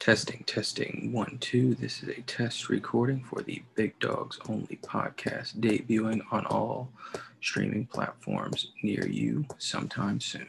Testing, testing, one, two. This is a test recording for the Big Dogs Only podcast, debuting on all streaming platforms near you sometime soon.